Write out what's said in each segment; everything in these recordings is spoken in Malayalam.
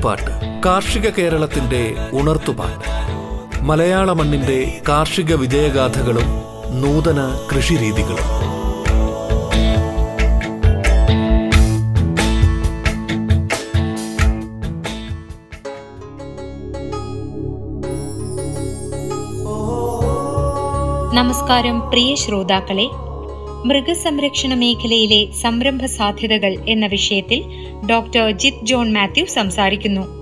കൊയ്ത്തുപാട്ട് കാർഷിക കേരളത്തിന്റെ ഉണർത്തുപാട്ട്. മലയാള മണ്ണിന്റെ കാർഷിക വിജയഗാഥകളും നൂതന കൃഷിരീതികളും. നമസ്കാരം പ്രിയ ശ്രോതാക്കളെ മൃഗസംരക്ഷണ മേഖലയിലെ സംരംഭ സാധ്യതകൾ എന്ന വിഷയത്തിൽ ഡോക്ടർ ജിത് ജോൺ മാത്യു സംസാരിക്കുന്നു.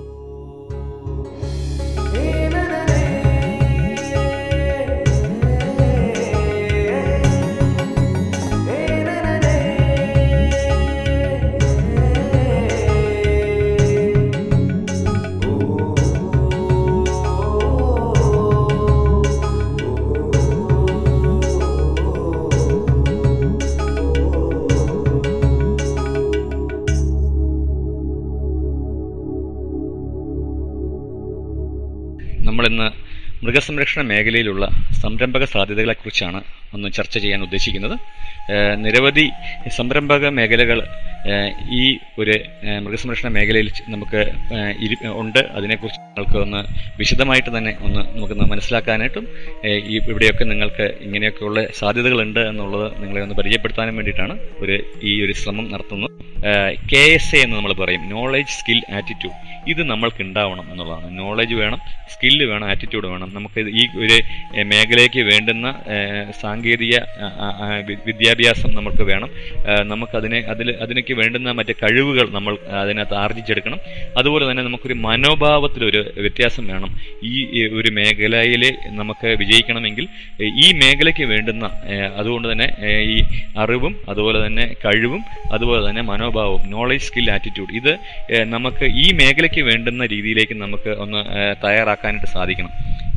മൃഗസംരക്ഷണ മേഖലയിലുള്ള സംരംഭക സാധ്യതകളെക്കുറിച്ചാണ് ഒന്ന് ചർച്ച ചെയ്യാൻ ഉദ്ദേശിക്കുന്നത്. നിരവധി സംരംഭക മേഖലകൾ ഈ ഒരു മൃഗസംരക്ഷണ മേഖലയിൽ നമുക്ക് ഉണ്ട്. അതിനെക്കുറിച്ച് നിങ്ങൾക്ക് ഒന്ന് വിശദമായിട്ട് തന്നെ ഒന്ന് നമുക്ക് മനസ്സിലാക്കാനായിട്ടും ഈ ഇവിടെയൊക്കെ നിങ്ങൾക്ക് ഇങ്ങനെയൊക്കെയുള്ള സാധ്യതകളുണ്ട് എന്നുള്ളത് നിങ്ങളെ ഒന്ന് പരിചയപ്പെടുത്താനും വേണ്ടിയിട്ടാണ് ഒരു ഈ ഒരു ശ്രമം നടത്തുന്നത്. കെ എസ് എ എന്ന് നമ്മൾ പറയും. നോളേജ് സ്കിൽ ആറ്റിറ്റ്യൂഡ് ഇത് നമ്മൾക്ക് ഉണ്ടാവണം എന്നുള്ളതാണ്. നോളേജ് വേണം സ്കില്ല് വേണം ആറ്റിറ്റ്യൂഡ് വേണം. നമുക്ക് ഈ ഒരു മേഖലയ്ക്ക് വേണ്ടുന്ന സാങ്കേതിക വിദ്യാഭ്യാസം നമുക്ക് വേണം. നമുക്കതിനെ അതിൽ അതിനൊക്കെ വേണ്ടുന്ന മറ്റ് കഴിവുകൾ നമ്മൾ അതിനകത്ത് ആർജിച്ചെടുക്കണം. അതുപോലെ തന്നെ നമുക്കൊരു മനോഭാവത്തിലൊരു വ്യത്യാസം വേണം. ഈ ഒരു മേഖലയിൽ നമുക്ക് വിജയിക്കണമെങ്കിൽ ഈ മേഖലയ്ക്ക് വേണ്ടുന്ന അതുകൊണ്ട് തന്നെ ഈ അറിവും അതുപോലെ തന്നെ കഴിവും അതുപോലെ തന്നെ മനോഭാവവും നോളജ് സ്കിൽ ആറ്റിറ്റ്യൂഡ് ഇത് നമുക്ക് ഈ മേഖലയ്ക്ക് വേണ്ടുന്ന രീതിയിലേക്ക് നമുക്ക് ഒന്ന് തയ്യാറാക്കാനായിട്ട് സാധിക്കണം.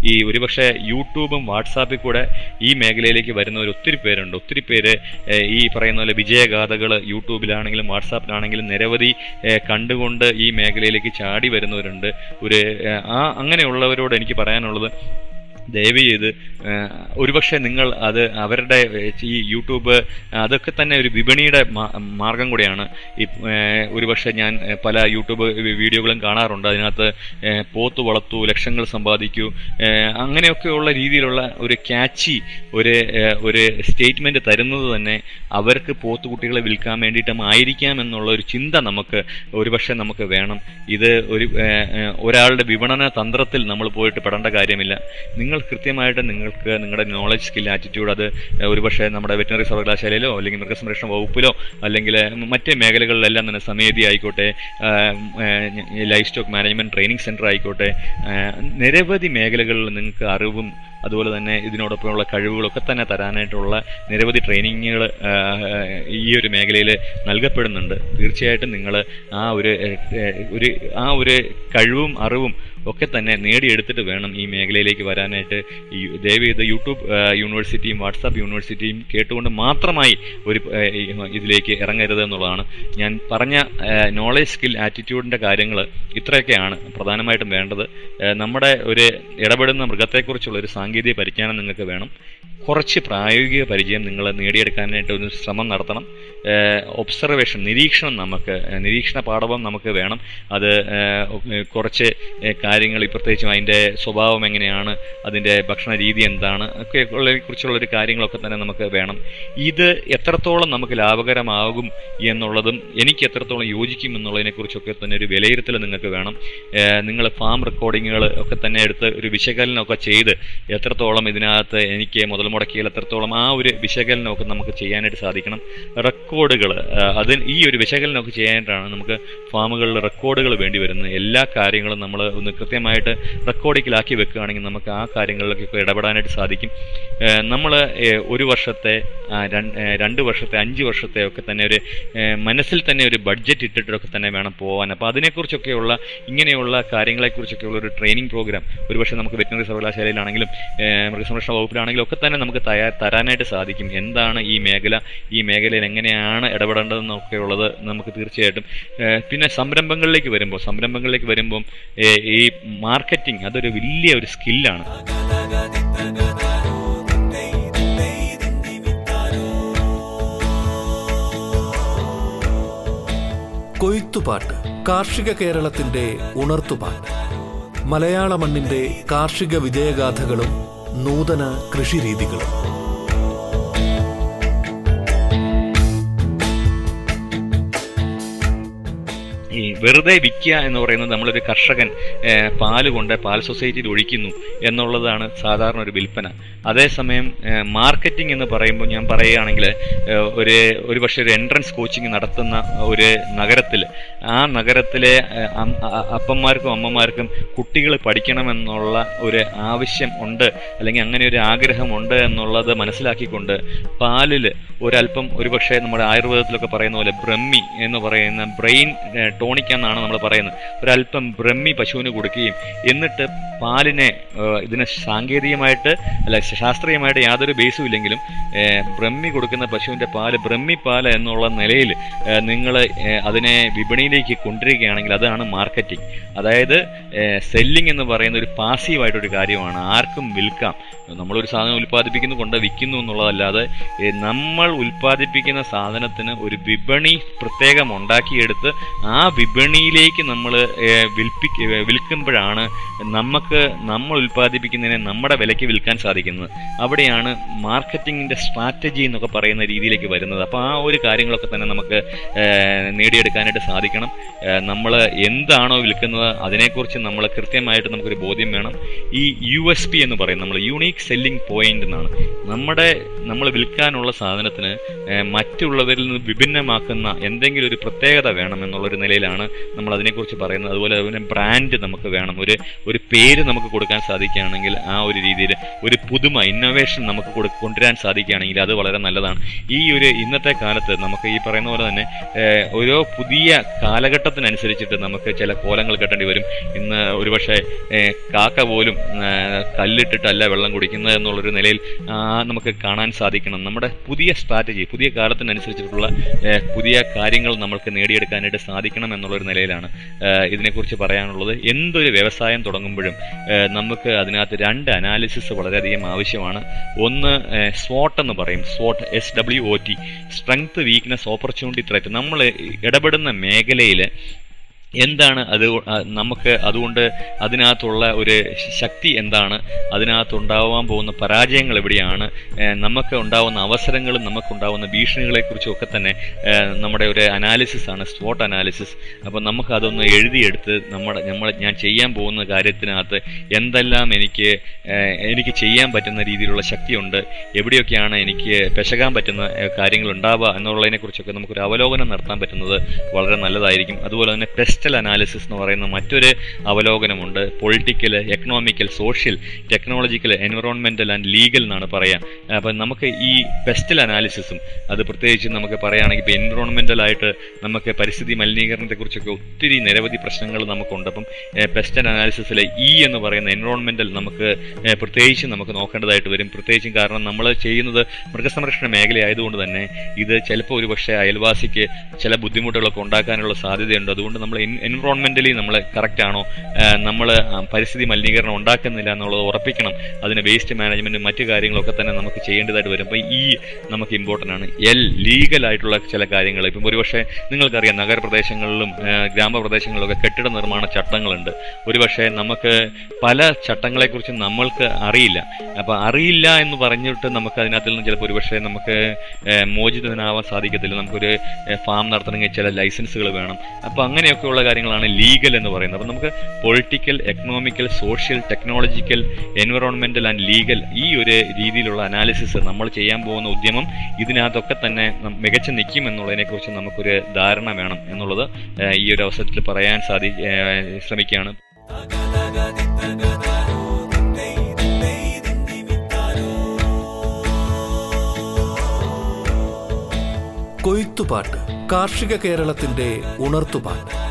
ഈ ഒരുപക്ഷെ യൂട്യൂബും വാട്സാപ്പിൽ കൂടെ ഈ മേഖലയിലേക്ക് വരുന്നവർ ഒത്തിരി പേരുണ്ട്. ഒത്തിരി പേര് ഈ പറയുന്ന പോലെ വിജയഗാഥകൾ യൂട്യൂബിലാണെങ്കിലും വാട്സാപ്പിലാണെങ്കിലും നിരവധി കണ്ടുകൊണ്ട് ഈ മേഖലയിലേക്ക് ചാടി വരുന്നവരുണ്ട്. ഒരു ആ അങ്ങനെയുള്ളവരോട് എനിക്ക് പറയാനുള്ളത് ദയവ് ചെയ്ത് ഒരുപക്ഷെ നിങ്ങൾ അത് അവരുടെ ഈ യൂട്യൂബ് അതൊക്കെ തന്നെ ഒരു വിപണിയുടെ മാർഗം കൂടിയാണ്. ഈ ഒരുപക്ഷെ ഞാൻ പല യൂട്യൂബ് വീഡിയോകളും കാണാറുണ്ട്. അതിനകത്ത് പോത്ത് വളർത്തു ലക്ഷങ്ങൾ സമ്പാദിക്കൂ അങ്ങനെയൊക്കെയുള്ള രീതിയിലുള്ള ഒരു ക്യാച്ചി ഒരു ഒരു സ്റ്റേറ്റ്മെന്റ് തരുന്നത് തന്നെ അവർക്ക് പോത്ത് കുട്ടികളെ വിൽക്കാൻ വേണ്ടിയിട്ടും ആയിരിക്കാം എന്നുള്ള ഒരു ചിന്ത നമുക്ക് ഒരുപക്ഷെ നമുക്ക് വേണം. ഇത് ഒരു ഒരാളുടെ വിപണന തന്ത്രത്തിൽ നമ്മൾ പോയിട്ട് പെടേണ്ട കാര്യമില്ല. നിങ്ങൾ കൃത്യമായിട്ട് നിങ്ങൾക്ക് നിങ്ങളുടെ നോളജ് സ്കിൽ ആറ്റിറ്റ്യൂഡ് അത് ഒരുപക്ഷെ നമ്മുടെ വെറ്റിനറി സർവകലാശാലയിലോ അല്ലെങ്കിൽ മൃഗസംരക്ഷണ വകുപ്പിലോ അല്ലെങ്കിൽ മറ്റ് മേഖലകളിലെല്ലാം തന്നെ സമേതി ആയിക്കോട്ടെ livestock management training centre ആയിക്കോട്ടെ നിരവധി മേഖലകളിൽ നിങ്ങൾക്ക് അറിവും അതുപോലെ തന്നെ ഇതിനോടൊപ്പമുള്ള കഴിവുകളൊക്കെ തന്നെ തരാനായിട്ടുള്ള നിരവധി ട്രെയിനിങ്ങുകൾ ഈ ഒരു മേഖലയിൽ നൽകപ്പെടുന്നുണ്ട്. തീർച്ചയായിട്ടും നിങ്ങൾ ആ ഒരു ഒരു ആ ഒരു കഴിവും അറിവും ഒക്കെ തന്നെ നേടിയെടുത്തിട്ട് വേണം ഈ മേഖലയിലേക്ക് വരാനായിട്ട്. ഈ ദയവ് ചെയ്ത് യൂട്യൂബ് യൂണിവേഴ്സിറ്റിയും വാട്സാപ്പ് യൂണിവേഴ്സിറ്റിയും കേട്ടുകൊണ്ട് മാത്രമായി ഒരു ഇതിലേക്ക് ഇറങ്ങരുത് എന്നുള്ളതാണ്. ഞാൻ പറഞ്ഞ നോളേജ് സ്കിൽ ആറ്റിറ്റ്യൂഡിന്റെ കാര്യങ്ങൾ ഇത്രയൊക്കെയാണ് പ്രധാനമായിട്ടും വേണ്ടത്. നമ്മുടെ ഒരു ഇടപെടുന്ന മൃഗത്തെക്കുറിച്ചുള്ള ഒരു സാങ്കേതിക പരിജ്ഞാനം നിങ്ങൾക്ക് വേണം. കുറച്ച് പ്രായോഗിക പരിചയം നിങ്ങൾ നേടിയെടുക്കാനായിട്ട് ഒരു ശ്രമം നടത്തണം. ഒബ്സർവേഷൻ നിരീക്ഷണം നമുക്ക് നിരീക്ഷണ പാഠവും നമുക്ക് വേണം. അത് കുറച്ച് കാര്യങ്ങൾ പ്രത്യേകിച്ചും അതിന്റെ സ്വഭാവം എങ്ങനെയാണ് അതിന്റെ ഭക്ഷണ രീതി എന്താണ് ഒക്കെ കുറിച്ചുള്ളൊരു കാര്യങ്ങളൊക്കെ തന്നെ നമുക്ക് വേണം. ഇത് എത്രത്തോളം നമുക്ക് ലാഭകരമാകും എന്നുള്ളതും എനിക്ക് എത്രത്തോളം യോജിക്കും എന്നുള്ളതിനെക്കുറിച്ചൊക്കെ തന്നെ ഒരു വിലയിരുത്തൽ നിങ്ങൾക്ക് വേണം. നിങ്ങൾ ഫാം റെക്കോർഡിങ്ങുകൾ ഒക്കെ തന്നെ എടുത്ത് ഒരു വിശകലനമൊക്കെ ചെയ്ത് എത്രത്തോളം ഇതിനകത്ത് എനിക്ക് മുതൽ മുടക്കിയാൽ എത്രത്തോളം ആ ഒരു വിശകലനമൊക്കെ നമുക്ക് ചെയ്യാനായിട്ട് സാധിക്കണം. റെക്കോർഡുകൾ അതിന് ഈ ഒരു വിശകലനമൊക്കെ ചെയ്യാനായിട്ടാണ് നമുക്ക് ഫാമുകളിൽ റെക്കോർഡുകൾ വേണ്ടി വരുന്നത്. എല്ലാ കാര്യങ്ങളും നമ്മൾ ഒന്ന് കൃത്യമായിട്ട് റെക്കോർഡിക്കലാക്കി വെക്കുകയാണെങ്കിൽ നമുക്ക് ആ കാര്യങ്ങളിലൊക്കെ ഇടപെടാനായിട്ട് സാധിക്കും. നമ്മൾ ഒരു വർഷത്തെ രണ്ട് വർഷത്തെ അഞ്ച് വർഷത്തെ ഒക്കെ തന്നെ ഒരു മനസ്സിൽ തന്നെ ഒരു ബഡ്ജറ്റ് ഇട്ടിട്ടൊക്കെ തന്നെ വേണം പോകാൻ അപ്പോൾ അതിനെക്കുറിച്ചൊക്കെയുള്ള ഇങ്ങനെയുള്ള കാര്യങ്ങളെക്കുറിച്ചൊക്കെയുള്ള ഒരു ട്രെയിനിങ് പ്രോഗ്രാം ഒരുപക്ഷെ നമുക്ക് വെറ്റിനറി സർവകലാശാലയിലാണെങ്കിലും മൃഗസംരക്ഷണ വകുപ്പിലാണെങ്കിലും ഒക്കെ തന്നെ നമുക്ക് തയ്യാ തരാനായിട്ട് സാധിക്കും. എന്താണ് ഈ മേഖല ഈ മേഖലയിൽ എങ്ങനെയാണ് ഇടപെടേണ്ടതെന്നൊക്കെ ഉള്ളത് നമുക്ക് തീർച്ചയായിട്ടും പിന്നെ സംരംഭങ്ങളിലേക്ക് വരുമ്പോൾ സംരംഭങ്ങളിലേക്ക് വരുമ്പം ഈ മാർക്കറ്റിംഗ് അതൊരു വലിയ ഒരു സ്കില്ലാണ് കൊയ്ത്തുപാട്ട് കാർഷിക കേരളത്തിന്റെ ഉണർത്തുപാട്ട്. മലയാള മണ്ണിന്റെ കാർഷിക വിജയഗാഥകളും നൂതന കൃഷിരീതികളും. വെറുതെ വിൽക്കുക എന്ന് പറയുന്നത് നമ്മളൊരു കർഷകൻ പാൽ കൊണ്ട് പാൽ സൊസൈറ്റിയിൽ ഒഴിക്കുന്നു എന്നുള്ളതാണ് സാധാരണ ഒരു വിൽപ്പന. അതേസമയം മാർക്കറ്റിംഗ് എന്ന് പറയുമ്പോൾ ഞാൻ പറയുകയാണെങ്കിൽ ഒരു ഒരു പക്ഷേ ഒരു എൻട്രൻസ് കോച്ചിങ് നടത്തുന്ന ഒരു നഗരത്തിൽ ആ നഗരത്തിലെ അപ്പന്മാർക്കും അമ്മമാർക്കും കുട്ടികൾ പഠിക്കണമെന്നുള്ള ഒരു ആവശ്യം ഉണ്ട് അല്ലെങ്കിൽ അങ്ങനെ ഒരു ആഗ്രഹമുണ്ട് എന്നുള്ളത് മനസ്സിലാക്കിക്കൊണ്ട് പാലിൽ ഒരല്പം ഒരുപക്ഷെ നമ്മുടെ ആയുർവേദത്തിലൊക്കെ പറയുന്ന പോലെ ബ്രഹ്മി എന്ന് പറയുന്ന ബ്രെയിൻ ടോണിക് എന്നാണ് നമ്മൾ പറയുന്നത്. ഒരല്പം ബ്രഹ്മി പശുവിന് കൊടുക്കുകയും എന്നിട്ട് പാലിനെ ഇതിനെ സാങ്കേതികമായിട്ട് അല്ല ശാസ്ത്രീയമായിട്ട് യാതൊരു ബേസും ഇല്ലെങ്കിലും ബ്രഹ്മി കൊടുക്കുന്ന പശുവിന്റെ പാൽ ബ്രഹ്മി പാൽ എന്നുള്ള നിലയിൽ നിങ്ങൾ അതിനെ വിപണിയിലേക്ക് കൊണ്ടുവരികയാണെങ്കിൽ അതാണ് മാർക്കറ്റിംഗ്. അതായത് സെല്ലിംഗ് എന്ന് പറയുന്ന ഒരു പാസീവായിട്ടൊരു കാര്യമാണ്. ആർക്കും വിൽക്കാം. നമ്മളൊരു സാധനം ഉൽപ്പാദിപ്പിക്കുന്നു കൊണ്ട് വിൽക്കുന്നു എന്നുള്ളതല്ലാതെ നമ്മൾ ഉൽപ്പാദിപ്പിക്കുന്ന സാധനത്തിന് ഒരു വിപണി പ്രത്യേകം ഉണ്ടാക്കിയെടുത്ത് ആ വിപണിയിലേക്ക് നമ്മൾ വിൽപ്പിക്ക വിൽക്കുമ്പോഴാണ് നമുക്ക് നമ്മൾ ഉൽപ്പാദിപ്പിക്കുന്നതിനെ നമ്മുടെ വിലയ്ക്ക് വിൽക്കാൻ സാധിക്കുന്നത്. അവിടെയാണ് മാർക്കറ്റിങ്ങിന്റെ സ്ട്രാറ്റജി എന്നൊക്കെ പറയുന്ന രീതിയിലേക്ക് വരുന്നത്. അപ്പോൾ ആ ഒരു കാര്യങ്ങളൊക്കെ തന്നെ നമുക്ക് നേടിയെടുക്കാനായിട്ട് സാധിക്കണം. നമ്മൾ എന്താണോ വിൽക്കുന്നത് അതിനെക്കുറിച്ച് നമ്മൾ കൃത്യമായിട്ട് നമുക്കൊരു ബോധ്യം വേണം. ഈ യു എസ് പി എന്ന് പറയും നമ്മൾ യൂണീക്ക് സെല്ലിംഗ് പോയിന്റ് എന്നാണ്. നമ്മുടെ നമ്മൾ വിൽക്കാനുള്ള സാധനത്തിന് മറ്റുള്ളവരിൽ നിന്ന് വിഭിന്നമാക്കുന്ന എന്തെങ്കിലും ഒരു പ്രത്യേകത വേണം എന്നുള്ളൊരു നിലയിലാണ് നമ്മൾ അതിനെക്കുറിച്ച് പറയുന്നത്. അതുപോലെ അതിന് ബ്രാൻഡ് നമുക്ക് വേണം. ഒരു ഒരു പേര് നമുക്ക് കൊടുക്കാൻ സാധിക്കുകയാണെങ്കിൽ ആ ഒരു രീതിയിൽ ഒരു പുതുമ ഇന്നോവേഷൻ നമുക്ക് കൊണ്ടുവരാൻ സാധിക്കുകയാണെങ്കിൽ അത് വളരെ നല്ലതാണ്. ഈ ഒരു ഇന്നത്തെ കാലത്ത് നമുക്ക് ഈ പറയുന്ന പോലെ തന്നെ ഓരോ പുതിയ കാലഘട്ടത്തിനനുസരിച്ചിട്ട് നമുക്ക് ചില കോലങ്ങൾ കെട്ടേണ്ടി വരും. ഇന്ന് ഒരുപക്ഷെ കാക്ക പോലും കല്ലിട്ടിട്ടല്ല വെള്ളം കുടിക്കുന്നത് എന്നുള്ളൊരു നിലയിൽ നമുക്ക് കാണാൻ സാധിക്കണം. നമ്മുടെ പുതിയ സ്ട്രാറ്റജി പുതിയ കാലത്തിനനുസരിച്ചിട്ടുള്ള പുതിയ കാര്യങ്ങൾ നമുക്ക് നേടിയെടുക്കാനായിട്ട് സാധിക്കണം എന്നുള്ളൊരു നിലയിലാണ് ഇതിനെക്കുറിച്ച് പറയാനുള്ളത്. എന്തൊരു വ്യവസായം തുടങ്ങുമ്പോഴും നമുക്ക് അതിനകത്ത് രണ്ട് അനാലിസിസ് വളരെയധികം ആവശ്യമാണ്. ഒന്ന് സ്വോട്ട് എന്ന് പറയും. സ്വോട്ട് S W O T strength weakness opportunity threat നമ്മൾ ഇടപെടുന്ന മേഖലയിൽ എന്താണ് അത് നമുക്ക് അതുകൊണ്ട് അതിനകത്തുള്ള ഒരു ശക്തി എന്താണ്? അതിനകത്തുണ്ടാവാൻ പോകുന്ന പരാജയങ്ങൾ എവിടെയാണ്? നമുക്ക് ഉണ്ടാവുന്ന അവസരങ്ങളും നമുക്കുണ്ടാവുന്ന ഭീഷണികളെക്കുറിച്ചും ഒക്കെ തന്നെ നമ്മുടെ ഒരു അനാലിസിസ് ആണ് സ്പോട്ട് അനാലിസിസ് അപ്പോൾ നമുക്ക് അതൊന്ന് എഴുതിയെടുത്ത് നമ്മുടെ നമ്മൾ ഞാൻ ചെയ്യാൻ പോകുന്ന കാര്യത്തിനകത്ത് എന്തെല്ലാം എനിക്ക് എനിക്ക് ചെയ്യാൻ പറ്റുന്ന രീതിയിലുള്ള ശക്തിയുണ്ട് എവിടെയൊക്കെയാണ് എനിക്ക് പെശകാൻ പറ്റുന്ന കാര്യങ്ങൾ ഉണ്ടാവുക എന്നുള്ളതിനെക്കുറിച്ചൊക്കെ നമുക്കൊരു അവലോകനം നടത്താൻ പറ്റുന്നത് വളരെ നല്ലതായിരിക്കും. അതുപോലെ തന്നെ പെസ്റ്റൽ അനാലിസിസ് എന്ന് പറയുന്ന മറ്റൊരു അവലോകനമുണ്ട്. Political economical social technological environmental and legal എന്നാണ് പറയാം. അപ്പം നമുക്ക് ഈ പെസ്റ്റൽ അനാലിസിസും അത് പ്രത്യേകിച്ച് നമുക്ക് പറയുകയാണെങ്കിൽ ഇപ്പോൾ എൻവറോൺമെന്റൽ ആയിട്ട് നമുക്ക് പരിസ്ഥിതി മലിനീകരണത്തെക്കുറിച്ചൊക്കെ ഒത്തിരി നിരവധി പ്രശ്നങ്ങൾ നമുക്കുണ്ട്. അപ്പം പെസ്റ്റൽ അനാലിസിസിലെ ഇ എന്ന് പറയുന്ന എൻവറോൺമെന്റൽ നമുക്ക് പ്രത്യേകിച്ച് നമുക്ക് നോക്കേണ്ടതായിട്ട് വരും. പ്രത്യേകിച്ചും കാരണം നമ്മൾ ചെയ്യുന്നത് മൃഗസംരക്ഷണ മേഖലയായതുകൊണ്ട് തന്നെ ഇത് ചിലപ്പോൾ ഒരു പക്ഷേ അയൽവാസിക്ക് ചില ബുദ്ധിമുട്ടുകളൊക്കെ ഉണ്ടാക്കാനുള്ള സാധ്യതയുണ്ട്. അതുകൊണ്ട് നമ്മൾ എൻവറോൺമെന്റലി നമ്മൾ കറക്റ്റ് ആണോ? നമ്മൾ പരിസ്ഥിതി മലിനീകരണം ഉണ്ടാക്കുന്നില്ല എന്നുള്ളത് ഉറപ്പിക്കണം. അതിന് വേസ്റ്റ് മാനേജ്മെന്റും മറ്റു കാര്യങ്ങളൊക്കെ തന്നെ നമുക്ക് ചെയ്യേണ്ടതായിട്ട് വരും. അപ്പോൾ ഈ നമുക്ക് ഇമ്പോർട്ടന്റ് ആണ്. എൽ ലീഗൽ ആയിട്ടുള്ള ചില കാര്യങ്ങൾ. ഇപ്പം ഒരുപക്ഷെ നിങ്ങൾക്കറിയാം നഗരപ്രദേശങ്ങളിലും ഗ്രാമപ്രദേശങ്ങളിലൊക്കെ കെട്ടിട നിർമ്മാണ ചട്ടങ്ങളുണ്ട്. ഒരുപക്ഷെ നമുക്ക് പല ചട്ടങ്ങളെക്കുറിച്ച് നമ്മൾക്ക് അറിയില്ല. അപ്പോൾ അറിയില്ല എന്ന് പറഞ്ഞിട്ട് നമുക്ക് അതിനകത്തിൽ നിന്ന് ചിലപ്പോൾ ഒരുപക്ഷെ നമുക്ക് മോചിതനാവാൻ സാധിക്കത്തില്ല. നമുക്കൊരു ഫാം നടത്തണമെങ്കിൽ ചില ലൈസൻസുകൾ വേണം. അപ്പോൾ അങ്ങനെയൊക്കെയുള്ള കാര്യങ്ങളാണ് ലീഗൽ എന്ന് പറയുന്നത്. അപ്പം നമുക്ക് political economical social technological environmental and legal ഈ ഒരു രീതിയിലുള്ള അനാലിസിസ് നമ്മൾ ചെയ്യാൻ പോകുന്ന ഉദ്യമം ഇതിനകത്തൊക്കെ തന്നെ മികച്ച നിൽക്കും എന്നുള്ളതിനെക്കുറിച്ച് നമുക്കൊരു ധാരണ വേണം എന്നുള്ളത് ഈ ഒരു അവസരത്തിൽ പറയാൻ സാധി ശ്രമിക്കുകയാണ്. കൊയ്ത്തുപാട്ട് കാർഷിക കേരളത്തിന്റെ ഉണർത്തുപാട്ട്.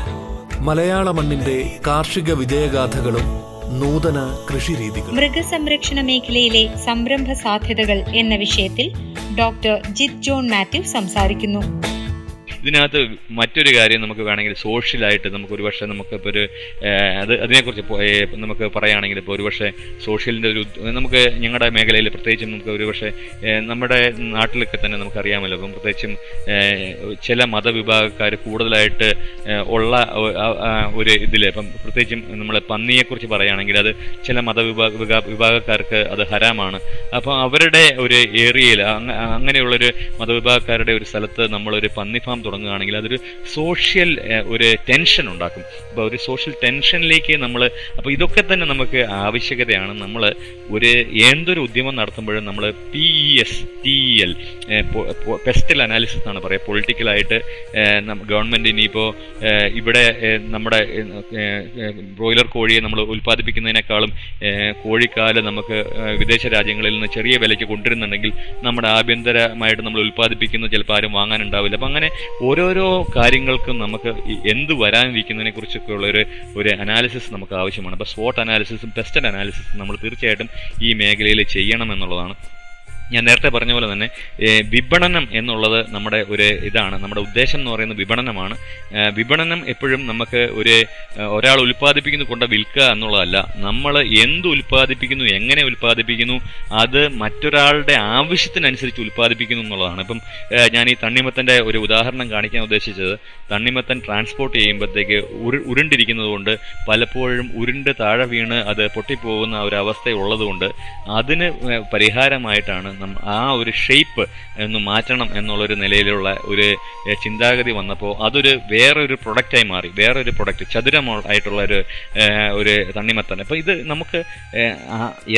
മലയാള മണ്ണിന്റെ കാർഷിക വിജയഗാഥകളും നൂതന കൃഷിരീതികളും. മൃഗസംരക്ഷണ മേഖലയിലെ സംരംഭ സാധ്യതകൾ എന്ന വിഷയത്തിൽ ഡോക്ടർ ജിത് ജോൺ മാത്യു സംസാരിക്കുന്നു. ഇതിനകത്ത് മറ്റൊരു കാര്യം നമുക്ക് വേണമെങ്കിൽ സോഷ്യലായിട്ട് നമുക്ക് ഒരുപക്ഷെ നമുക്ക് ഇപ്പോൾ ഒരു അത് അതിനെക്കുറിച്ച് നമുക്ക് പറയുകയാണെങ്കിൽ ഇപ്പോൾ ഒരുപക്ഷെ സോഷ്യലിന്റെ ഒരു നമുക്ക് ഞങ്ങളുടെ മേഖലയിൽ പ്രത്യേകിച്ചും നമുക്ക് ഒരുപക്ഷെ നമ്മുടെ നാട്ടിലൊക്കെ തന്നെ നമുക്കറിയാമല്ലോ. ഇപ്പം പ്രത്യേകിച്ചും ചില മതവിഭാഗക്കാർ കൂടുതലായിട്ട് ഉള്ള ഒരു ഇതിൽ ഇപ്പം പ്രത്യേകിച്ചും നമ്മൾ പന്നിയെക്കുറിച്ച് പറയുകയാണെങ്കിൽ അത് ചില മതവിഭാഗ വിഭാഗക്കാർക്ക് അത് ഹരാമാണ്. അപ്പോൾ അവരുടെ ഒരു ഏരിയയിൽ അങ്ങനെയുള്ളൊരു മതവിഭാഗക്കാരുടെ ഒരു സ്ഥലത്ത് നമ്മളൊരു പന്നി ഫാം തുടങ്ങുകയാണെങ്കിൽ അതൊരു സോഷ്യൽ ഒരു ടെൻഷൻ ഉണ്ടാക്കും. അപ്പോൾ ഒരു സോഷ്യൽ ടെൻഷനിലേക്ക് നമ്മൾ അപ്പോൾ ഇതൊക്കെ തന്നെ നമുക്ക് ആവശ്യകതയാണ്. നമ്മൾ ഒരു എന്തൊരു ഉദ്യമം നടത്തുമ്പോഴും നമ്മൾ P E S T E L PESTEL analysis എന്നാണ് പറയുക. പൊളിറ്റിക്കലായിട്ട് ഗവൺമെന്റ് ഇനിയിപ്പോൾ ഇവിടെ നമ്മുടെ ബ്രോയിലർ കോഴിയെ നമ്മൾ ഉൽപ്പാദിപ്പിക്കുന്നതിനേക്കാളും കോഴിക്കാൽ നമുക്ക് വിദേശ രാജ്യങ്ങളിൽ നിന്ന് ചെറിയ വിലയ്ക്ക് കൊണ്ടുവരുന്നുണ്ടെങ്കിൽ നമ്മുടെ ആഭ്യന്തരമായിട്ട് നമ്മൾ ഉൽപ്പാദിപ്പിക്കുന്ന ചിലപ്പോൾ ആരും വാങ്ങാനുണ്ടാവില്ല. അപ്പം അങ്ങനെ ഓരോരോ കാര്യങ്ങൾക്കും നമുക്ക് എന്ത് വരാനിരിക്കുന്നതിനെ കുറിച്ചൊക്കെ ഉള്ള ഒരു ഒരു അനാലിസിസ് നമുക്ക് ആവശ്യമാണ്. അപ്പോൾ സ്പോട്ട് അനാലിസിസും ടെസ്റ്റഡ് അനാലിസിസും നമ്മൾ തീർച്ചയായിട്ടും ഈ മേഖലയിൽ ചെയ്യണം എന്നുള്ളതാണ് ഞാൻ നേരത്തെ പറഞ്ഞ പോലെ തന്നെ വിപണനം എന്നുള്ളത് നമ്മുടെ ഒരു ഇതാണ്. നമ്മുടെ ഉദ്ദേശം എന്ന് പറയുന്നത് വിപണനമാണ്. വിപണനം എപ്പോഴും നമുക്ക് ഒരു ഒരാൾ ഉൽപ്പാദിപ്പിക്കുന്നു കൊണ്ട് വിൽക്കുക എന്നുള്ളതല്ല. നമ്മൾ എന്ത് ഉൽപ്പാദിപ്പിക്കുന്നു എങ്ങനെ ഉൽപ്പാദിപ്പിക്കുന്നു അത് മറ്റൊരാളുടെ ആവശ്യത്തിനനുസരിച്ച് ഉൽപ്പാദിപ്പിക്കുന്നു എന്നുള്ളതാണ്. ഇപ്പം ഞാൻ ഈ തണ്ണിമത്തന്റെ ഒരു ഉദാഹരണം കാണിക്കാൻ ഉദ്ദേശിച്ചത് തണ്ണിമത്തൻ ട്രാൻസ്പോർട്ട് ചെയ്യുമ്പോഴത്തേക്ക് ഉരു ഉരുണ്ടിരിക്കുന്നത് കൊണ്ട് പലപ്പോഴും ഉരുണ്ട് താഴെ വീണ് അത് പൊട്ടിപ്പോകുന്ന ഒരു ഉള്ളതുകൊണ്ട് അതിന് പരിഹാരമായിട്ടാണ് ആ ഒരു ഷേപ്പ് ഒന്ന് മാറ്റണം എന്നുള്ളൊരു നിലയിലുള്ള ഒരു ചിന്താഗതി വന്നപ്പോൾ അതൊരു വേറൊരു പ്രൊഡക്റ്റായി മാറി. വേറൊരു പ്രൊഡക്റ്റ് ചതുരമായിട്ടുള്ള ഒരു ഒരു തണ്ണിമത്തൻ. അപ്പോൾ ഇത് നമുക്ക്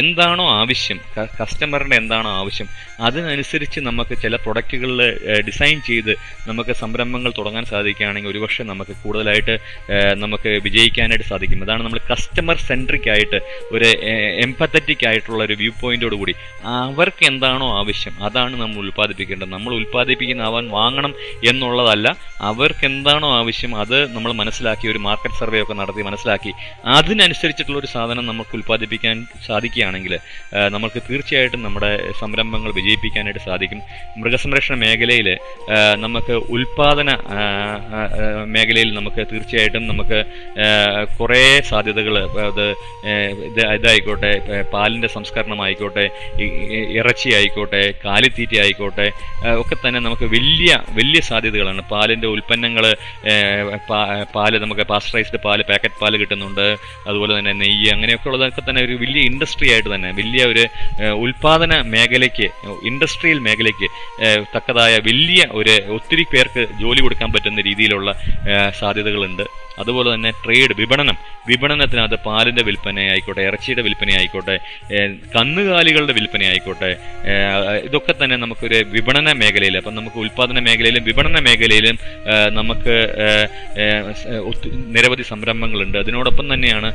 എന്താണോ ആവശ്യം കസ്റ്റമറിന്റെ എന്താണോ ആവശ്യം അതിനനുസരിച്ച് നമുക്ക് ചില പ്രൊഡക്റ്റുകളിൽ ഡിസൈൻ ചെയ്ത് നമുക്ക് സംരംഭങ്ങൾ തുടങ്ങാൻ സാധിക്കുകയാണെങ്കിൽ ഒരുപക്ഷെ നമുക്ക് കൂടുതലായിട്ട് നമുക്ക് വിജയിക്കാനായിട്ട് സാധിക്കും. അതാണ് നമ്മൾ കസ്റ്റമർ സെൻട്രിക് ആയിട്ട് ഒരു എംപത്തറ്റിക് ആയിട്ടുള്ള ഒരു വ്യൂ പോയിന്റോട് കൂടി അവർക്ക് എന്താണോ ആവശ്യം അതാണ് നമ്മൾ ഉൽപ്പാദിപ്പിക്കേണ്ടത്. നമ്മൾ ഉൽപ്പാദിപ്പിക്കുന്ന അവൻ വാങ്ങണം എന്നുള്ളതല്ല അവർക്ക് എന്താണോ ആവശ്യം അത് നമ്മൾ മനസ്സിലാക്കി ഒരു മാർക്കറ്റ് സർവേ ഒക്കെ നടത്തി മനസ്സിലാക്കി അതിനനുസരിച്ചിട്ടുള്ള ഒരു സാധനം നമുക്ക് ഉൽപ്പാദിപ്പിക്കാൻ സാധിക്കുകയാണെങ്കിൽ നമുക്ക് തീർച്ചയായിട്ടും നമ്മുടെ സംരംഭങ്ങൾ വിജയിപ്പിക്കാനായിട്ട് സാധിക്കും. മൃഗസംരക്ഷണ മേഖലയിൽ നമുക്ക് ഉൽപാദന മേഖലയിൽ നമുക്ക് തീർച്ചയായിട്ടും നമുക്ക് കുറേ സാധ്യതകൾ അത് ഇതായിക്കോട്ടെ പാലിന്റെ സംസ്കരണമായിക്കോട്ടെ ഇറച്ചി ആയിക്കോട്ടെ കാലിത്തീറ്റ ആയിക്കോട്ടെ ഒക്കെ തന്നെ നമുക്ക് വലിയ വലിയ സാധ്യതകളാണ്. പാലിന്റെ ഉൽപ്പന്നങ്ങൾ പാൽ നമുക്ക് പാസ്റ്ററൈസ്ഡ് പാൽ പാക്കറ്റ് പാൽ കിട്ടുന്നുണ്ട്. അതുപോലെ തന്നെ നെയ്യ് അങ്ങനെയൊക്കെ ഉള്ളതൊക്കെ തന്നെ ഒരു വലിയ ഇൻഡസ്ട്രി ആയിട്ട് തന്നെ വലിയ ഒരു ഉൽപ്പാദന മേഖലയ്ക്ക് ഇൻഡസ്ട്രിയൽ മേഖലയ്ക്ക് തക്കതായ വലിയ ഒരു ഒത്തിരി പേർക്ക് ജോലി കൊടുക്കാൻ പറ്റുന്ന രീതിയിലുള്ള സാധ്യതകളുണ്ട്. അതുപോലെ തന്നെ ട്രേഡ് വിപണനം. വിപണനത്തിനകത്ത് പാലിന്റെ വിൽപ്പന ആയിക്കോട്ടെ ഇറച്ചിയുടെ വിൽപ്പന ആയിക്കോട്ടെ കന്നുകാലികളുടെ വിൽപ്പന ആയിക്കോട്ടെ ഇതൊക്കെ തന്നെ നമുക്കൊരു വിപണന മേഖലയിൽ അപ്പം നമുക്ക് ഉൽപ്പാദന മേഖലയിലും വിപണന മേഖലയിലും നമുക്ക് നിരവധി സംരംഭങ്ങളുണ്ട്. അതിനോടൊപ്പം തന്നെയാണ്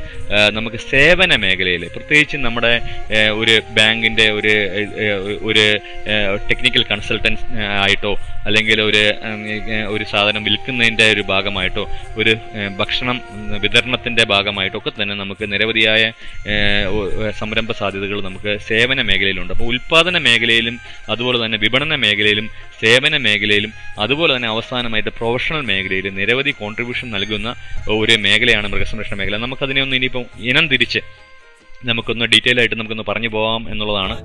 നമുക്ക് സേവന മേഖലയിൽ പ്രത്യേകിച്ച് നമ്മുടെ ഒരു ബാങ്കിന്റെ ഒരു ഒരു ടെക്നിക്കൽ കൺസൾട്ടൻസ് ആയിട്ടോ അല്ലെങ്കിൽ ഒരു ഒരു സാധനം വിൽക്കുന്നതിന്റെ ഒരു ഭാഗമായിട്ടോ ഒരു ഭക്ഷണം വിതരണത്തിന്റെ ഭാഗമായിട്ടോ ഒക്കെ തന്നെ നമുക്ക് നിരവധിയായ സംരംഭ സാധ്യതകൾ നമുക്ക് സേവന മേഖലയിലുണ്ട്. അപ്പോൾ ഉൽപ്പാദന മേഖലയിലും അതുപോലെ തന്നെ വിപണന മേഖലയിലും സേവന മേഖലയിലും അതുപോലെ തന്നെ അവസാനമായിട്ട് പ്രൊഫഷണൽ മേഖലയിൽ നിരവധി കോൺട്രിബ്യൂഷൻ നൽകുന്ന ഒരു മേഖലയാണ് മൃഗസംരക്ഷണ മേഖല. നമുക്കതിനെ ഒന്ന് ഇനിയിപ്പം ഇനം തിരിച്ച് നമുക്കൊന്ന് ഡീറ്റെയിൽ ആയിട്ട് നമുക്കൊന്ന് പറഞ്ഞു പോകാം എന്നുള്ളതാണ്.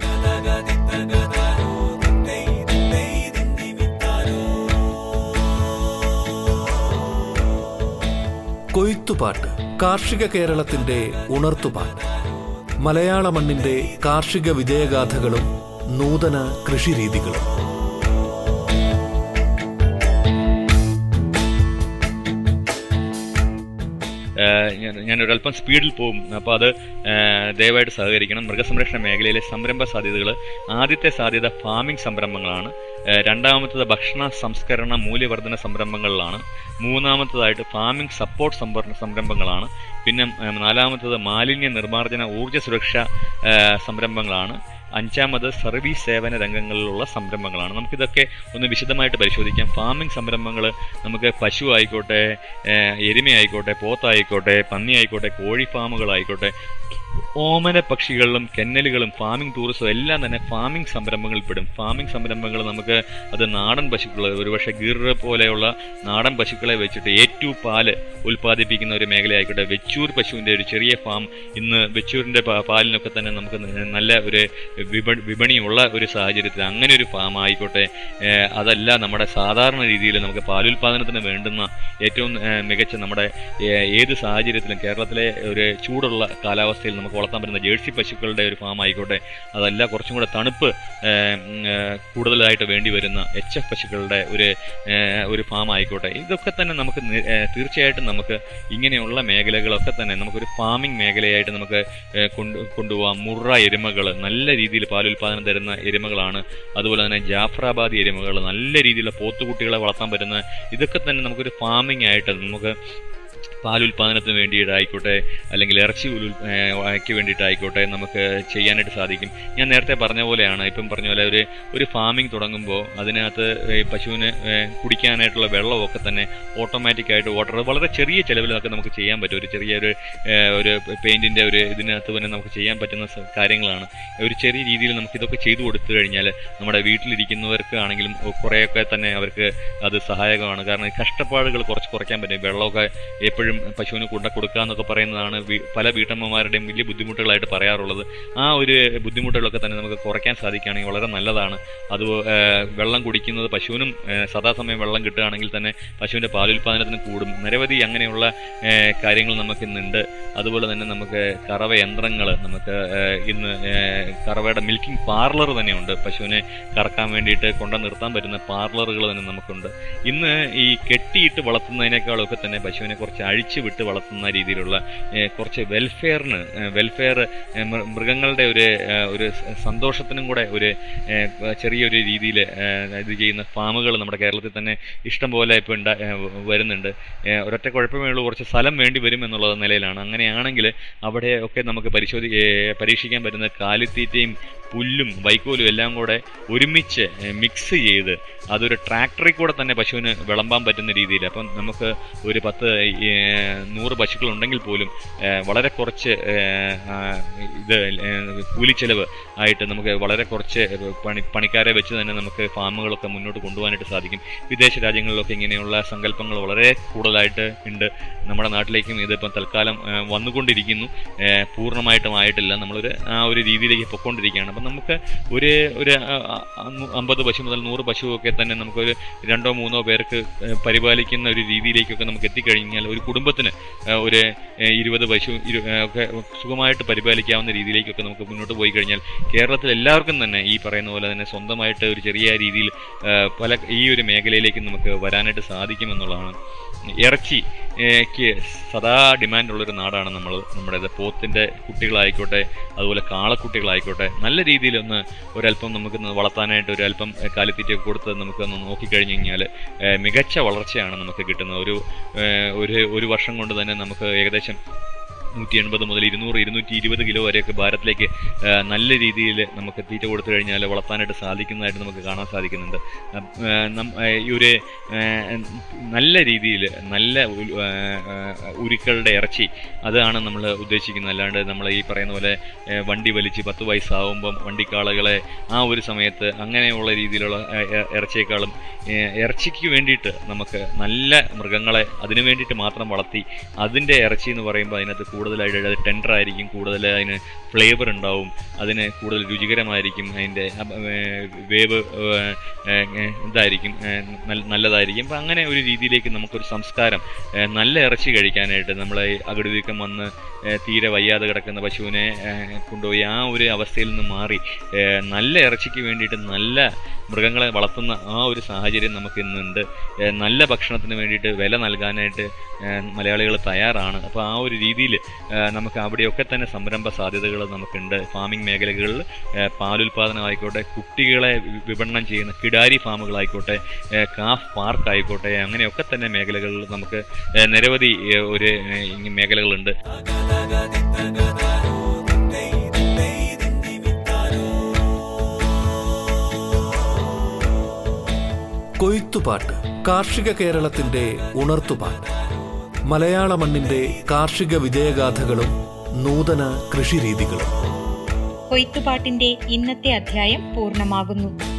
കൊയ്ത്തുപാട്ട് കാർഷിക കേരളത്തിന്റെ ഉണർത്തുപാട്ട്. മലയാള മണ്ണിന്റെ കാർഷിക വിജയഗാഥകളും നൂതന കൃഷിരീതികളും ഞാൻ സ്പീഡിൽ പോകും. അപ്പോൾ അത് ദയവായിട്ട് സഹകരിക്കണം. മൃഗസംരക്ഷണ മേഖലയിലെ സംരംഭ സാധ്യതകൾ ആദ്യത്തെ സാധ്യത ഫാമിംഗ് സംരംഭങ്ങളാണ്. രണ്ടാമത്തത് ഭക്ഷണ സംസ്കരണ മൂല്യവർദ്ധന സംരംഭങ്ങളിലാണ്. മൂന്നാമത്തതായിട്ട് ഫാമിംഗ് സപ്പോർട്ട് സംരംഭങ്ങളാണ്. പിന്നെ നാലാമത്തത് മാലിന്യ നിർമ്മാർജന ഊർജ സുരക്ഷ സംരംഭങ്ങളാണ്. അഞ്ചാമത് സർവീസ് സേവന രംഗങ്ങളിലുള്ള സംരംഭങ്ങളാണ്. നമുക്കിതൊക്കെ ഒന്ന് വിശദമായിട്ട് പരിശോധിക്കാം. ഫാമിംഗ് സംരംഭങ്ങൾ നമുക്ക് പശു ആയിക്കോട്ടെ എരുമയായിക്കോട്ടെ പോത്തായിക്കോട്ടെ പന്നി ആയിക്കോട്ടെ കോഴി ഫാമുകളായിക്കോട്ടെ ഓമന പക്ഷികളിലും കെന്നലുകളും ഫാമിംഗ് ടൂറിസവും എല്ലാം തന്നെ ഫാമിംഗ് സംരംഭങ്ങളിൽ പെടും ഫാമിംഗ് സംരംഭങ്ങൾ നമുക്ക് അത് നാടൻ പശുക്കൾ ഒരുപക്ഷെ ഗിർ പോലെയുള്ള നാടൻ പശുക്കളെ വെച്ചിട്ട് ഏറ്റു പാൽ ഉൽപ്പാദിപ്പിക്കുന്ന ഒരു മേഖലയായിക്കോട്ടെ. വെച്ചൂർ പശുവിന്റെ ഒരു ചെറിയ ഫാം ഇന്ന് വെച്ചൂരിന്റെ പാലിനൊക്കെ തന്നെ നമുക്ക് നല്ല ഒരു വിപണിയുള്ള ഒരു സാഹചര്യത്തിൽ അങ്ങനെ ഒരു ഫാം ആയിക്കോട്ടെ. അതല്ല നമ്മുടെ സാധാരണ രീതിയിൽ നമുക്ക് പാലുൽപാദനത്തിന് വേണ്ടുന്ന ഏറ്റവും മികച്ച നമ്മുടെ ഏത് സാഹചര്യത്തിലും കേരളത്തിലെ ഒരു ചൂടുള്ള കാലാവസ്ഥയിൽ നമുക്ക് വളർത്താൻ പറ്റുന്ന ജേഴ്സി പശുക്കളുടെ ഒരു ഫാം ആയിക്കോട്ടെ അതല്ല കുറച്ചും കൂടെ തണുപ്പ് കൂടുതലായിട്ട് വേണ്ടി വരുന്ന എച്ച് എഫ് പശുക്കളുടെ ഒരു ഒരു ഫാം ആയിക്കോട്ടെ. ഇതൊക്കെ തന്നെ നമുക്ക് തീർച്ചയായിട്ടും നമുക്ക് ഇങ്ങനെയുള്ള മേഖലകളൊക്കെ തന്നെ നമുക്കൊരു ഫാമിംഗ് മേഖലയായിട്ട് നമുക്ക് കൊണ്ട് കൊണ്ടുപോകാം മുറ എരുമകൾ നല്ല രീതിയിൽ പാലുൽപാദനം തരുന്ന എരുമകളാണ്. അതുപോലെ തന്നെ ജാഫ്രാബാദി എരുമകൾ നല്ല രീതിയിലുള്ള പോത്തുകുട്ടികളെ വളർത്താൻ പറ്റുന്ന ഇതൊക്കെ തന്നെ നമുക്കൊരു ഫാമിംഗ് ആയിട്ട് നമുക്ക് പാലുൽപാദനത്തിന് വേണ്ടിയിട്ടായിക്കോട്ടെ അല്ലെങ്കിൽ ഇറച്ചി ഉൽ- ഏഹ് ക്ക് വേണ്ടിയിട്ടായിക്കോട്ടെ നമുക്ക് ചെയ്യാനായിട്ട് സാധിക്കും. ഞാൻ നേരത്തെ പറഞ്ഞ പോലെയാണ് ഇപ്പം പറഞ്ഞ പോലെ ഒരു ഒരു ഫാമിംഗ് തുടങ്ങുമ്പോൾ അതിനകത്ത് പശുവിന് കുടിക്കാനായിട്ടുള്ള വെള്ളമൊക്കെ തന്നെ ഓട്ടോമാറ്റിക്കായിട്ട് വാട്ടർ വളരെ ചെറിയ ചിലവിലൊക്കെ നമുക്ക് ചെയ്യാൻ പറ്റും. ഒരു ചെറിയൊരു ഒരു ഒരു പെയിന്റിന്റെ ഒരു ഇതിനകത്ത് തന്നെ നമുക്ക് ചെയ്യാൻ പറ്റുന്ന കാര്യങ്ങളാണ്. ഒരു ചെറിയ രീതിയിൽ നമുക്ക് ഇതൊക്കെ ചെയ്തു കൊടുത്തു കഴിഞ്ഞാൽ നമ്മുടെ വീട്ടിലിരിക്കുന്നവർക്ക് ആണെങ്കിലും കുറേയൊക്കെ തന്നെ അവർക്ക് അത് സഹായകമാണ്. കാരണം കഷ്ടപ്പാടുകൾ കുറച്ച് കുറയ്ക്കാൻ പറ്റും. വെള്ളമൊക്കെ എപ്പോഴും പശുവിന് കൊണ്ട കൊടുക്കുക എന്നൊക്കെ പറയുന്നതാണ് പല വീട്ടമ്മമാരുടെയും വലിയ ബുദ്ധിമുട്ടുകളായിട്ട് പറയാറുള്ളത്. ആ ഒരു ബുദ്ധിമുട്ടുകളൊക്കെ തന്നെ നമുക്ക് കുറയ്ക്കാൻ സാധിക്കുകയാണെങ്കിൽ വളരെ നല്ലതാണ്. അത് വെള്ളം കുടിക്കുന്നത് പശുവിനും സദാസമയം വെള്ളം കിട്ടുകയാണെങ്കിൽ തന്നെ പശുവിന്റെ പാലുൽപാദനത്തിന് കൂടും. നിരവധി അങ്ങനെയുള്ള കാര്യങ്ങൾ നമുക്ക് ഇന്നുണ്ട് അതുപോലെ തന്നെ നമുക്ക് കറവ യന്ത്രങ്ങൾ നമുക്ക് ഇന്ന് കറവയുടെ മിൽക്കിംഗ് പാർലർ തന്നെയുണ്ട്. പശുവിനെ കറക്കാൻ വേണ്ടിയിട്ട് കൊണ്ടു നിർത്താൻ പറ്റുന്ന പാർലറുകൾ തന്നെ നമുക്കുണ്ട്. ഇന്ന് ഈ കെട്ടിയിട്ട് വളർത്തുന്നതിനേക്കാളൊക്കെ തന്നെ പശുവിനെ കുറച്ച് അഴിച്ചു വിട്ട് വളർത്തുന്ന രീതിയിലുള്ള കുറച്ച് വെൽഫെയറിന് വെൽഫെയർ മൃഗങ്ങളുടെ ഒരു ഒരു സന്തോഷത്തിനും കൂടെ ഒരു ചെറിയൊരു രീതിയിൽ ഇത് ചെയ്യുന്ന ഫാമുകൾ നമ്മുടെ കേരളത്തിൽ തന്നെ ഇഷ്ടംപോലെ ഇപ്പോൾ ഉണ്ടാ വരുന്നുണ്ട്. ഒരൊറ്റ കുഴപ്പമേ ഉള്ളൂ കുറച്ച് സ്ഥലം വേണ്ടി വരും എന്നുള്ള നിലയിലാണ്. അങ്ങനെയാണെങ്കിൽ അവിടെ ഒക്കെ നമുക്ക് പരിശോധി പരീക്ഷിക്കാൻ പറ്റുന്ന കാലിത്തീറ്റയും പുല്ലും വൈക്കോലും എല്ലാം കൂടെ ഒരുമിച്ച് മിക്സ് ചെയ്ത് അതൊരു ട്രാക്ടറിൽ കൂടെ തന്നെ പശുവിന് വിളമ്പാൻ പറ്റുന്ന രീതിയിൽ അപ്പം നമുക്ക് ഒരു പത്ത് നൂറ് പശുക്കളുണ്ടെങ്കിൽ പോലും വളരെ കുറച്ച് ഇത് കൂലിച്ചെലവ് ആയിട്ട് നമുക്ക് വളരെ കുറച്ച് പണി പണിക്കാരെ വെച്ച് തന്നെ നമുക്ക് ഫാമുകളൊക്കെ മുന്നോട്ട് കൊണ്ടുപോകാനായിട്ട് സാധിക്കും. വിദേശ രാജ്യങ്ങളിലൊക്കെ ഇങ്ങനെയുള്ള സങ്കല്പങ്ങൾ വളരെ കൂടുതലായിട്ട് ഉണ്ട്. നമ്മുടെ നാട്ടിലേക്കും ഇതിപ്പം തൽക്കാലം വന്നുകൊണ്ടിരിക്കുന്നു. പൂർണമായിട്ടും ആയിട്ടില്ല നമ്മളൊരു ആ ഒരു രീതിയിലേക്ക് പൊക്കൊണ്ടിരിക്കുകയാണ് അപ്പം നമുക്ക് ഒരു ഒരു അമ്പത് പശു മുതൽ നൂറ് പശുവൊക്കെ തന്നെ നമുക്കൊരു രണ്ടോ മൂന്നോ പേർക്ക് പരിപാലിക്കുന്ന ഒരു രീതിയിലേക്കൊക്കെ നമുക്ക് എത്തിക്കഴിഞ്ഞാൽ ഒരു കുടുംബത്തിന് ഒരു ഇരുപത് പശു ഒക്കെ സുഖമായിട്ട് പരിപാലിക്കാവുന്ന രീതിയിലേക്കൊക്കെ നമുക്ക് മുന്നോട്ട് പോയി കഴിഞ്ഞാൽ കേരളത്തിൽ എല്ലാവർക്കും തന്നെ ഈ പറയുന്ന പോലെ തന്നെ സ്വന്തമായിട്ട് ഒരു ചെറിയ രീതിയിൽ പല ഈ ഒരു മേഖലയിലേക്ക് നമുക്ക് വരാനായിട്ട് സാധിക്കുമെന്നുള്ളതാണ്. ഇറച്ചി ക്ക് സദാ ഡിമാൻഡുള്ളൊരു നാടാണ് നമ്മൾ നമ്മുടെ പോത്തിന്റെ കുട്ടികളായിക്കോട്ടെ അതുപോലെ കാളക്കുട്ടികളായിക്കോട്ടെ നല്ല രീതിയിലൊന്ന് ഒരല്പം നമുക്ക് വളർത്താനായിട്ട് ഒരല്പം കാലിത്തീറ്റ കൊടുത്ത് നമുക്കൊന്ന് നോക്കിക്കഴിഞ്ഞ് കഴിഞ്ഞാൽ മികച്ച വളർച്ചയാണ് നമുക്ക് കിട്ടുന്നത്. ഒരു ഒരു വർഷം കൊണ്ട് തന്നെ നമുക്ക് ഏകദേശം നൂറ്റി എൺപത് മുതൽ ഇരുന്നൂറ് ഇരുന്നൂറ്റി ഇരുപത് കിലോ വരെയൊക്കെ ഭാരത്തിലേക്ക് നല്ല രീതിയിൽ നമുക്ക് തീറ്റ കൊടുത്തു കഴിഞ്ഞാൽ വളർത്താനായിട്ട് സാധിക്കുന്നതായിട്ട് നമുക്ക് കാണാൻ സാധിക്കുന്നുണ്ട്. ഈ ഒരു നല്ല രീതിയിൽ നല്ല ഉരുക്കളുടെ ഇറച്ചി അതാണ് നമ്മൾ ഉദ്ദേശിക്കുന്നത്. അല്ലാണ്ട് നമ്മൾ ഈ പറയുന്ന പോലെ വണ്ടി വലിച്ച് പത്ത് വയസ്സാവുമ്പം വണ്ടിക്കാളകളെ ആ ഒരു സമയത്ത് അങ്ങനെയുള്ള രീതിയിലുള്ള ഇറച്ചിയേക്കാളും ഇറച്ചിക്ക് വേണ്ടിയിട്ട് നമുക്ക് നല്ല മൃഗങ്ങളെ അതിനു വേണ്ടിയിട്ട് മാത്രം വളർത്തി അതിന്റെ ഇറച്ചി എന്ന് പറയുമ്പോൾ അതിനകത്ത് കൂടുതലായിട്ട് അത് ടെൻഡർ ആയിരിക്കും കൂടുതൽ അതിന് ഫ്ലേവർ ഉണ്ടാവും അതിന് കൂടുതൽ രുചികരമായിരിക്കും അതിന്റെ വേവ് ഇതായിരിക്കും നല്ലതായിരിക്കും. അപ്പം അങ്ങനെ ഒരു രീതിയിലേക്ക് നമുക്കൊരു സംസ്കാരം നല്ല ഇറച്ചി കഴിക്കാനായിട്ട് നമ്മളെ അകടുവീക്കം വന്ന് തീരെ വയ്യാതെ കിടക്കുന്ന പശുവിനെ കൊണ്ടുപോയി ആ ഒരു അവസ്ഥയിൽ നിന്ന് മാറി നല്ല ഇറച്ചിക്ക് വേണ്ടിയിട്ട് നല്ല മൃഗങ്ങളെ വളർത്തുന്ന ആ ഒരു സാഹചര്യം നമുക്ക് ഇന്നുണ്ട്. നല്ല ഭക്ഷണത്തിന് വേണ്ടിയിട്ട് വില നൽകാനായിട്ട് മലയാളികൾ തയ്യാറാണ്. അപ്പോൾ ആ ഒരു രീതിയിൽ നമുക്ക് അവിടെയൊക്കെ തന്നെ സംരംഭ സാധ്യതകൾ നമുക്കുണ്ട്. ഫാമിംഗ് മേഖലകളിൽ പാലുൽപാദനം ആയിക്കോട്ടെ കുട്ടികളെ വിപണനം ചെയ്യുന്ന കിടാരി ഫാമുകളായിക്കോട്ടെ കാഫ് പാർക്ക് ആയിക്കോട്ടെ അങ്ങനെയൊക്കെ തന്നെ മേഖലകളിൽ നമുക്ക് നിരവധി ഒരു മേഖലകളുണ്ട്. കൊയ്ത്തുപാട്ട് കാർഷിക കേരളത്തിന്റെ ഉണർത്തുപാട്ട്. മലയാള മണ്ണിന്റെ കാർഷിക വിജയഗാഥകളും നൂതന കൃഷിരീതികളും. കൊയ്ത്തുപാട്ടിന്റെ ഇന്നത്തെ അധ്യായം പൂർണമാകുന്നു.